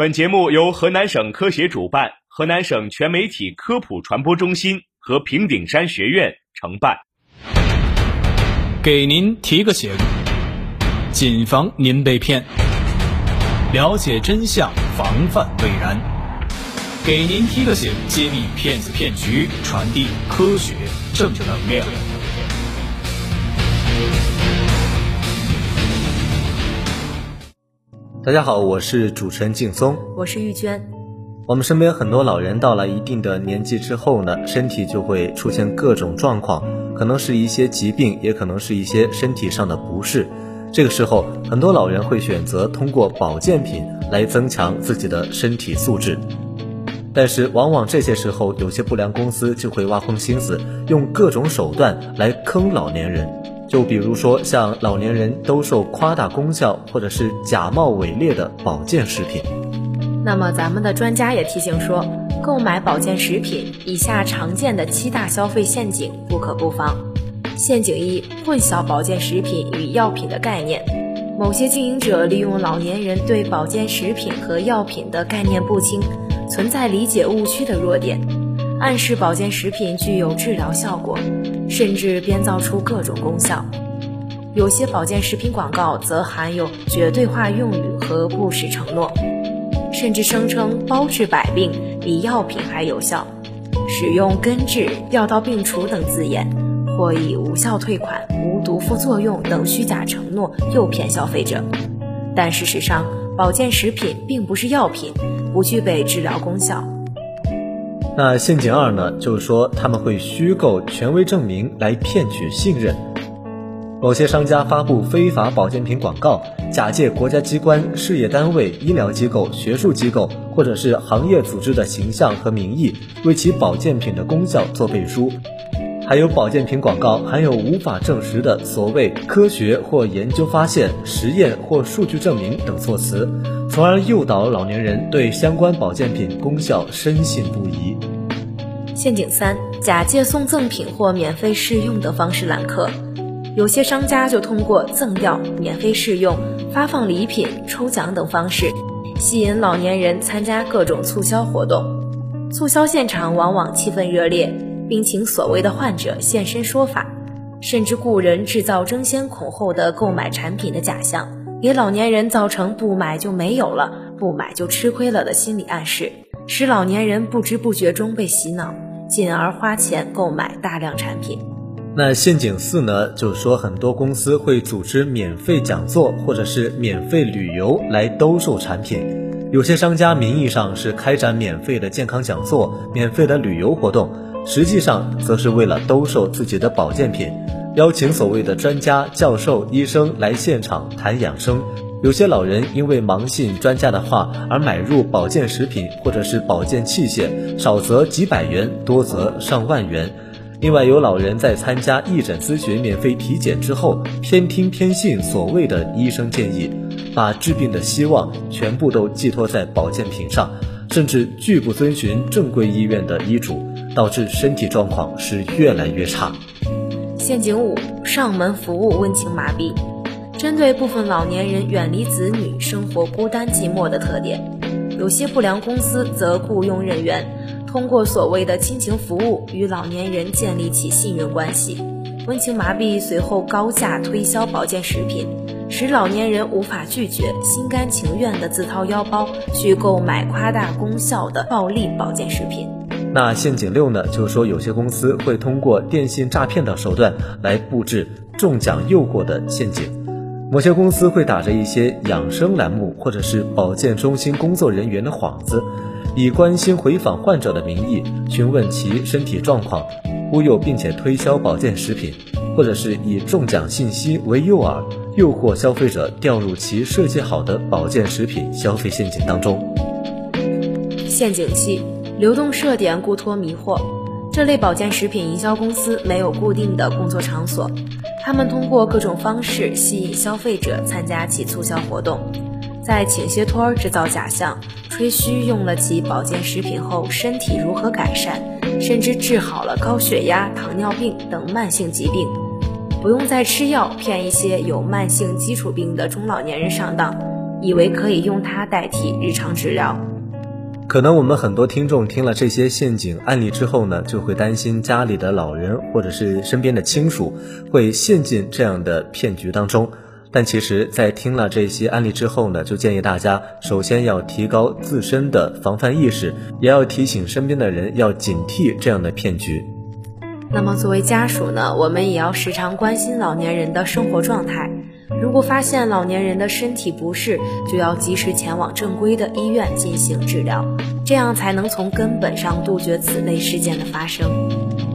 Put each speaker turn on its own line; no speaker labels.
本节目由河南省科协主办，河南省全媒体科普传播中心和平顶山学院承办。
给您提个醒，谨防您被骗。了解真相，防范未然。给您提个醒，揭秘骗子骗局，传递科学正能量。
大家好，我是主持人劲松，
我是玉娟。
我们身边很多老人到了一定的年纪之后呢，身体就会出现各种状况，可能是一些疾病，也可能是一些身体上的不适。这个时候，很多老人会选择通过保健品来增强自己的身体素质，但是往往这些时候，有些不良公司就会挖空心思，用各种手段来坑老年人。就比如说，像老年人兜售夸大功效或者是假冒伪劣的保健食品。
那么，咱们的专家也提醒说，购买保健食品，以下常见的七大消费陷阱不可不防。陷阱一：混淆保健食品与药品的概念。某些经营者利用老年人对保健食品和药品的概念不清，存在理解误区的弱点，暗示保健食品具有治疗效果。甚至编造出各种功效，有些保健食品广告则含有绝对化用语和不实承诺，甚至声称包治百病，比药品还有效，使用根治、药到病除等字眼，或以无效退款、无毒副作用等虚假承诺诱骗消费者。但事实上，保健食品并不是药品，不具备治疗功效。
那陷阱二呢？就是说他们会虚构权威证明来骗取信任。某些商家发布非法保健品广告，假借国家机关、事业单位、医疗机构、学术机构或者是行业组织的形象和名义，为其保健品的功效做背书。还有保健品广告含有无法证实的所谓科学或研究发现、实验或数据证明等措辞。从而诱导老年人对相关保健品功效深信不疑。
陷阱三：假借送赠品或免费试用的方式揽客。有些商家就通过赠药、免费试用、发放礼品、抽奖等方式，吸引老年人参加各种促销活动。促销现场往往气氛热烈，并请所谓的患者现身说法，甚至雇人制造争先恐后的购买产品的假象。给老年人造成不买就没有了，不买就吃亏了的心理暗示，使老年人不知不觉中被洗脑，进而花钱购买大量产品。
那陷阱四呢？就是说很多公司会组织免费讲座或者是免费旅游来兜售产品，有些商家名义上是开展免费的健康讲座、免费的旅游活动，实际上则是为了兜售自己的保健品。邀请所谓的专家、教授、医生来现场谈养生，有些老人因为盲信专家的话而买入保健食品或者是保健器械，少则几百元，多则上万元。另外，有老人在参加义诊咨询、免费体检之后，偏听偏信所谓的医生建议，把治病的希望全部都寄托在保健品上，甚至拒不遵循正规医院的医嘱，导致身体状况是越来越差。
陷阱五：上门服务温情麻痹。针对部分老年人远离子女、生活孤单寂寞的特点，有些不良公司则雇佣人员，通过所谓的亲情服务与老年人建立起信任关系。温情麻痹随后高价推销保健食品，使老年人无法拒绝，心甘情愿地自掏腰包去购买夸大功效的暴利保健食品。
那陷阱六呢？就是说，有些公司会通过电信诈骗的手段来布置中奖诱惑的陷阱。某些公司会打着一些养生栏目或者是保健中心工作人员的幌子，以关心回访患者的名义询问其身体状况，忽悠并且推销保健食品，或者是以中奖信息为诱饵，诱惑消费者掉入其设计好的保健食品消费陷阱当中。
陷阱七。流动设点故托迷惑，这类保健食品营销公司没有固定的工作场所，他们通过各种方式吸引消费者参加其促销活动，在请些托儿制造假象，吹嘘用了其保健食品后身体如何改善，甚至治好了高血压、糖尿病等慢性疾病，不用再吃药，骗一些有慢性基础病的中老年人上当。以为可以用它代替日常治疗。
可能我们很多听众听了这些陷阱案例之后呢，就会担心家里的老人或者是身边的亲属会陷进这样的骗局当中。但其实，在听了这些案例之后呢，就建议大家首先要提高自身的防范意识，也要提醒身边的人要警惕这样的骗局。
那么，作为家属呢，我们也要时常关心老年人的生活状态。如果发现老年人的身体不适，就要及时前往正规的医院进行治疗，这样才能从根本上杜绝此类事件的发生。